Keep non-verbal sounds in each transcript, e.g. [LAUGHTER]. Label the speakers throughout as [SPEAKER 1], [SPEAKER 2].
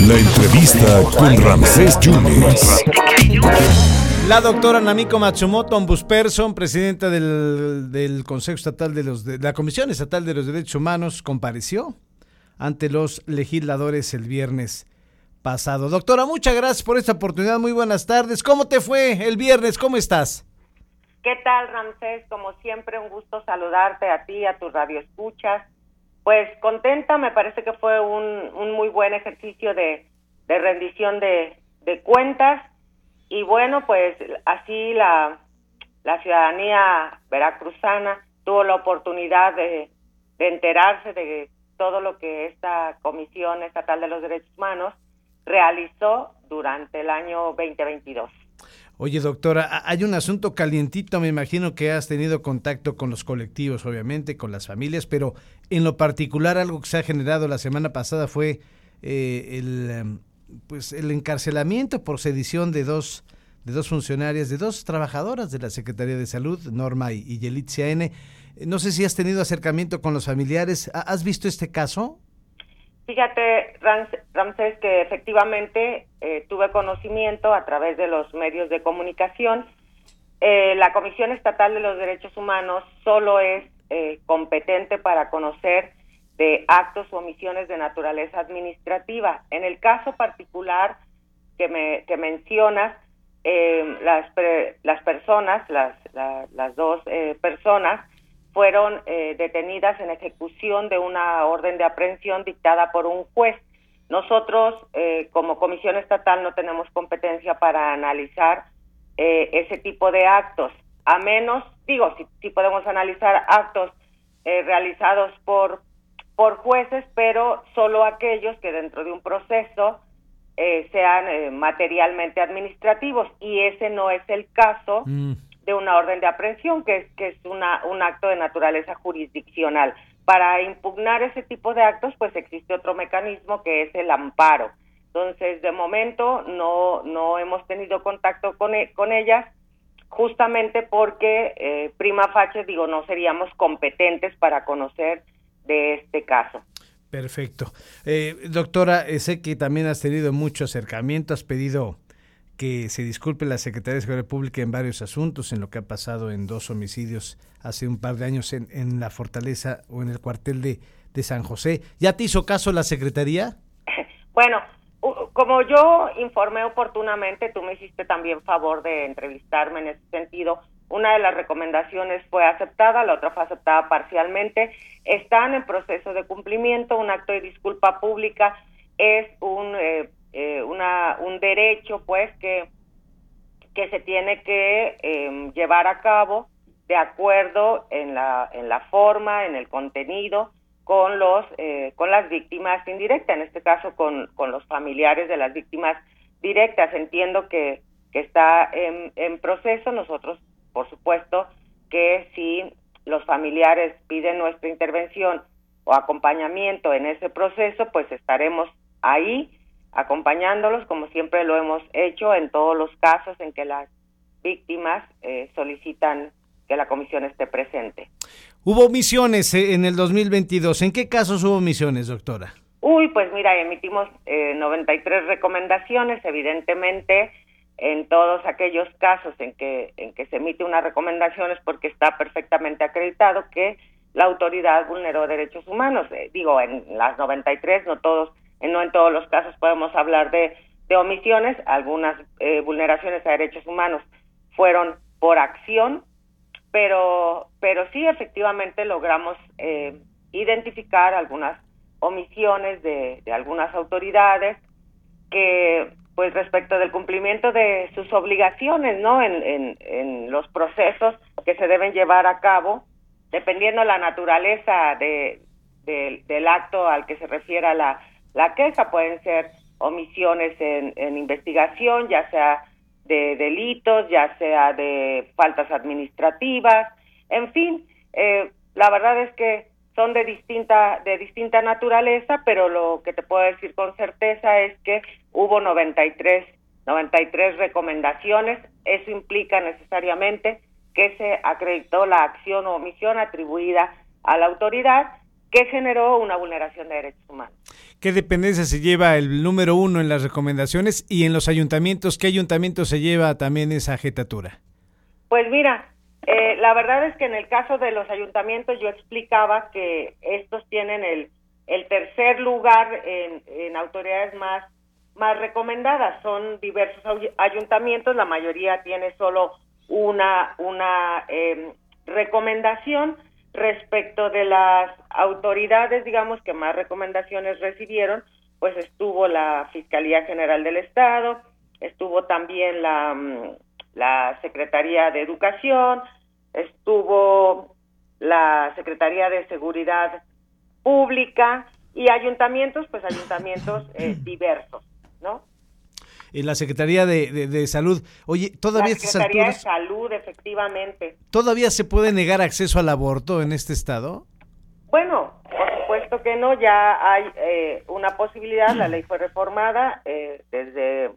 [SPEAKER 1] La entrevista con Ramsés Yunes.
[SPEAKER 2] La doctora Namiko Matsumoto Ombusperson, presidenta del, del Consejo Estatal de los de la Comisión Estatal de los Derechos Humanos, compareció ante los legisladores el viernes pasado. Doctora, muchas gracias por esta oportunidad. Muy buenas tardes. ¿Cómo te fue el viernes? ¿Cómo estás?
[SPEAKER 3] ¿Qué tal, Ramsés? Como siempre, un gusto saludarte a ti, a tus radioescuchas. Pues contenta, me parece que fue un, un muy buen ejercicio de, rendición de, de cuentas y bueno, pues así la, la ciudadanía veracruzana tuvo la oportunidad de enterarse de todo lo que esta Comisión Estatal de los Derechos Humanos realizó durante el año 2022.
[SPEAKER 2] Oye, doctora, hay un asunto calientito, me imagino que has tenido contacto con los colectivos, obviamente, con las familias, pero en lo particular algo que se ha generado la semana pasada fue eh, el, em, pues el encarcelamiento por sedición de dos de dos funcionarias, de dos trabajadoras de la Secretaría de Salud, Norma y, y Yelitzia N. No sé si has tenido acercamiento con los familiares. ¿Has visto este caso?
[SPEAKER 3] Fíjate, Ramsés, que efectivamente eh, tuve conocimiento a través de los medios de comunicación. Eh, la Comisión Estatal de los Derechos Humanos solo es eh, competente para conocer de actos o omisiones de naturaleza administrativa. En el caso particular que, me, que mencionas, eh, las, las personas, las, las dos eh, personas, fueron eh, detenidas en ejecución de una orden de aprehensión dictada por un juez. Nosotros, eh, como Comisión Estatal, no tenemos competencia para analizar ese tipo de actos, a menos, digo, si, si podemos analizar actos realizados por por jueces, pero solo aquellos que dentro de un proceso eh, sean eh, materialmente administrativos y ese no es el caso mm. De una orden de aprehensión que es que es una un acto de naturaleza jurisdiccional. Para impugnar ese tipo de actos, pues existe otro mecanismo que es el amparo. Entonces, de momento no no hemos tenido contacto con e, con ellas justamente porque eh, prima facie digo no seríamos competentes para conocer de este caso.
[SPEAKER 2] Perfecto. Eh, doctora, eh, sé que también has tenido mucho acercamiento, has pedido que se disculpe la Secretaría de Seguridad Pública en varios asuntos, en lo que ha pasado en dos homicidios hace un par de años en, en la fortaleza o en el cuartel de, de San José. ¿Ya te hizo caso la Secretaría? [LAUGHS]
[SPEAKER 3] Bueno, como yo informé oportunamente, tú me hiciste también favor de entrevistarme en ese sentido. Una de las recomendaciones fue aceptada, la otra fue aceptada parcialmente. Están en proceso de cumplimiento. Un acto de disculpa pública es un, eh, eh, una, un derecho, pues, que, que se tiene que eh, llevar a cabo de acuerdo en la, en la forma, en el contenido, con los eh, con las víctimas indirectas, en este caso con, con los familiares de las víctimas directas. Entiendo que, que está en, en proceso. Nosotros por supuesto que si los familiares piden nuestra intervención o acompañamiento en ese proceso, pues estaremos ahí acompañándolos como siempre lo hemos hecho en todos los casos en que las víctimas eh, solicitan que la comisión esté presente.
[SPEAKER 2] Hubo misiones eh, en el 2022. ¿En qué casos hubo misiones, doctora?
[SPEAKER 3] Uy, pues mira, emitimos eh, 93 recomendaciones, evidentemente en todos aquellos casos en que, en que se emite una recomendación es porque está perfectamente acreditado que la autoridad vulneró derechos humanos. Eh, digo, en las 93, no todos, no en todos los casos podemos hablar de, omisiones, algunas eh, vulneraciones a derechos humanos fueron por acción, pero, pero sí efectivamente logramos eh, identificar algunas omisiones de, algunas autoridades que pues respecto del cumplimiento de sus obligaciones, ¿no? En, en, en los procesos que se deben llevar a cabo, dependiendo la naturaleza de, del acto al que se refiera la, la queja, pueden ser omisiones en, investigación, ya sea de delitos, ya sea de faltas administrativas, en fin, eh, la verdad es que son de distinta de distinta naturaleza, pero lo que te puedo decir con certeza es que hubo 93 93 recomendaciones, eso implica necesariamente que se acreditó la acción o omisión atribuida a la autoridad, que generó una vulneración de derechos humanos.
[SPEAKER 2] ¿Qué dependencia se lleva el número uno en las recomendaciones y en los ayuntamientos? ¿Qué ayuntamiento se lleva también esa jetatura?
[SPEAKER 3] Pues mira, eh, la verdad es que en el caso de los ayuntamientos yo explicaba que estos tienen el, el tercer lugar en, autoridades más más recomendadas. Son diversos ayuntamientos, la mayoría tiene solo una, una eh, recomendación respecto de las autoridades, digamos, que más recomendaciones recibieron, pues estuvo la Fiscalía General del Estado, estuvo también la, mm, la Secretaría de Educación, estuvo la Secretaría de Seguridad Pública y ayuntamientos, pues ayuntamientos eh, [CLEARS THROAT] diversos. ¿no?
[SPEAKER 2] En la Secretaría de, Salud. Oye, todavía
[SPEAKER 3] la Secretaría de Salud, efectivamente.
[SPEAKER 2] ¿Todavía se puede negar acceso al aborto en este estado?
[SPEAKER 3] Bueno, por supuesto que no, ya hay eh, una posibilidad, la ley fue reformada eh, desde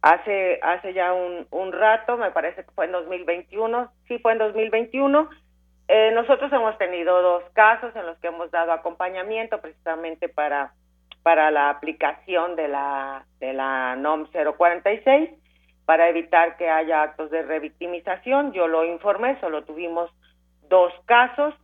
[SPEAKER 3] hace hace ya un, un, rato, me parece que fue en 2021, sí fue en 2021. Eh, nosotros hemos tenido dos casos en los que hemos dado acompañamiento precisamente para para la aplicación de la, de la NOM 046 para evitar que haya actos de revictimización. Yo lo informé, solo tuvimos dos casos.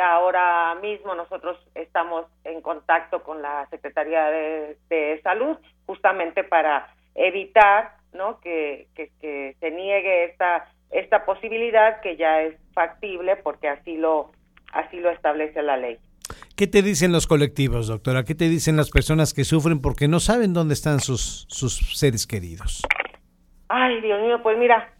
[SPEAKER 3] Ahora mismo nosotros estamos en contacto con la Secretaría de, Salud justamente para evitar ¿no? que, que, que se niegue esta, esta posibilidad que ya es factible porque así lo, así lo establece la ley.
[SPEAKER 2] ¿Qué te dicen los colectivos, doctora? ¿Qué te dicen las personas que sufren porque no saben dónde están sus, sus seres queridos?
[SPEAKER 3] Ay, Dios mío, pues mira,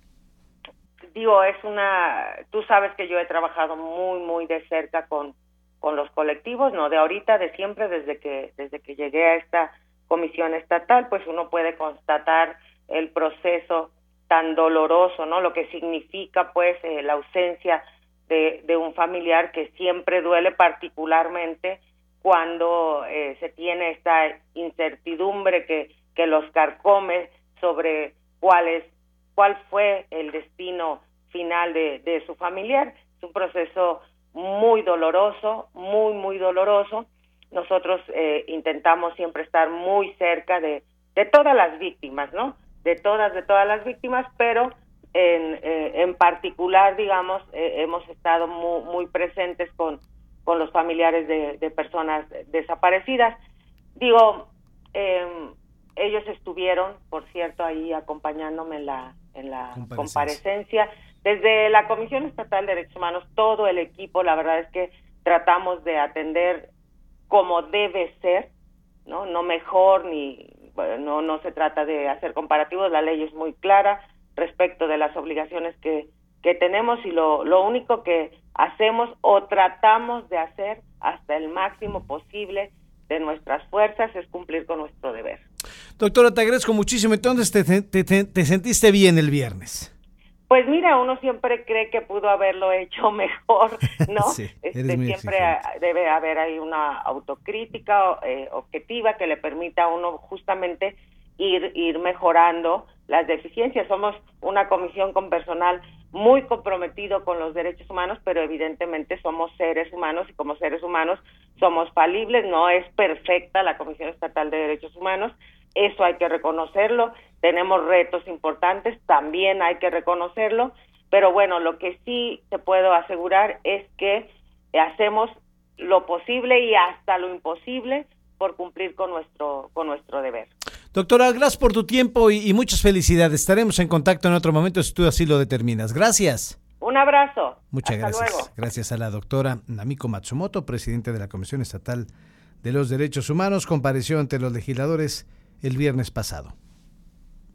[SPEAKER 3] digo, es una, tú sabes que yo he trabajado muy, muy de cerca con, con los colectivos, no de ahorita, de siempre, desde que, desde que llegué a esta comisión estatal, pues uno puede constatar el proceso tan doloroso, ¿no? Lo que significa, pues, eh, la ausencia de, un familiar que siempre duele particularmente cuando eh, se tiene esta incertidumbre que, que los carcome sobre cuál es cuál fue el destino final de, de su familiar. Es un proceso muy doloroso, muy, muy doloroso. Nosotros eh, intentamos siempre estar muy cerca de, de todas las víctimas, ¿no? De todas, de todas las víctimas, pero en, eh, en particular, digamos, eh, hemos estado muy, muy presentes con, con los familiares de, de personas desaparecidas. Digo, eh, ellos estuvieron, por cierto, ahí acompañándome en la, en la comparecencia. Desde la Comisión Estatal de Derechos Humanos, todo el equipo, la verdad es que tratamos de atender como debe ser, ¿no? No mejor ni, bueno, no, no se trata de hacer comparativos, la ley es muy clara, respecto de las obligaciones que, que tenemos y lo, lo único que hacemos o tratamos de hacer hasta el máximo posible de nuestras fuerzas es cumplir con nuestro deber.
[SPEAKER 2] Doctora, te agradezco muchísimo. Entonces, ¿te, te, te, sentiste bien el viernes?
[SPEAKER 3] Pues mira, uno siempre cree que pudo haberlo hecho [LAUGHS] mejor, ¿no? [LAUGHS]
[SPEAKER 2] sí,
[SPEAKER 3] este, siempre debe haber ahí una autocrítica eh, objetiva que le permita a uno justamente ir, ir mejorando las deficiencias. Somos una comisión con personal muy comprometido con los derechos humanos, pero evidentemente somos seres humanos y como seres humanos somos falibles, no es perfecta la Comisión Estatal de Derechos Humanos, eso hay que reconocerlo, tenemos retos importantes, también hay que reconocerlo, pero bueno, lo que sí te puedo asegurar es que hacemos lo posible y hasta lo imposible por cumplir con nuestro con nuestro deber.
[SPEAKER 2] Doctora, gracias por tu tiempo y, muchas felicidades. Estaremos en contacto en otro momento si tú así lo determinas. Gracias.
[SPEAKER 3] Un abrazo.
[SPEAKER 2] Muchas gracias. Gracias a la doctora Namiko Matsumoto, presidente de la Comisión Estatal de los Derechos Humanos, compareció ante los legisladores el viernes pasado.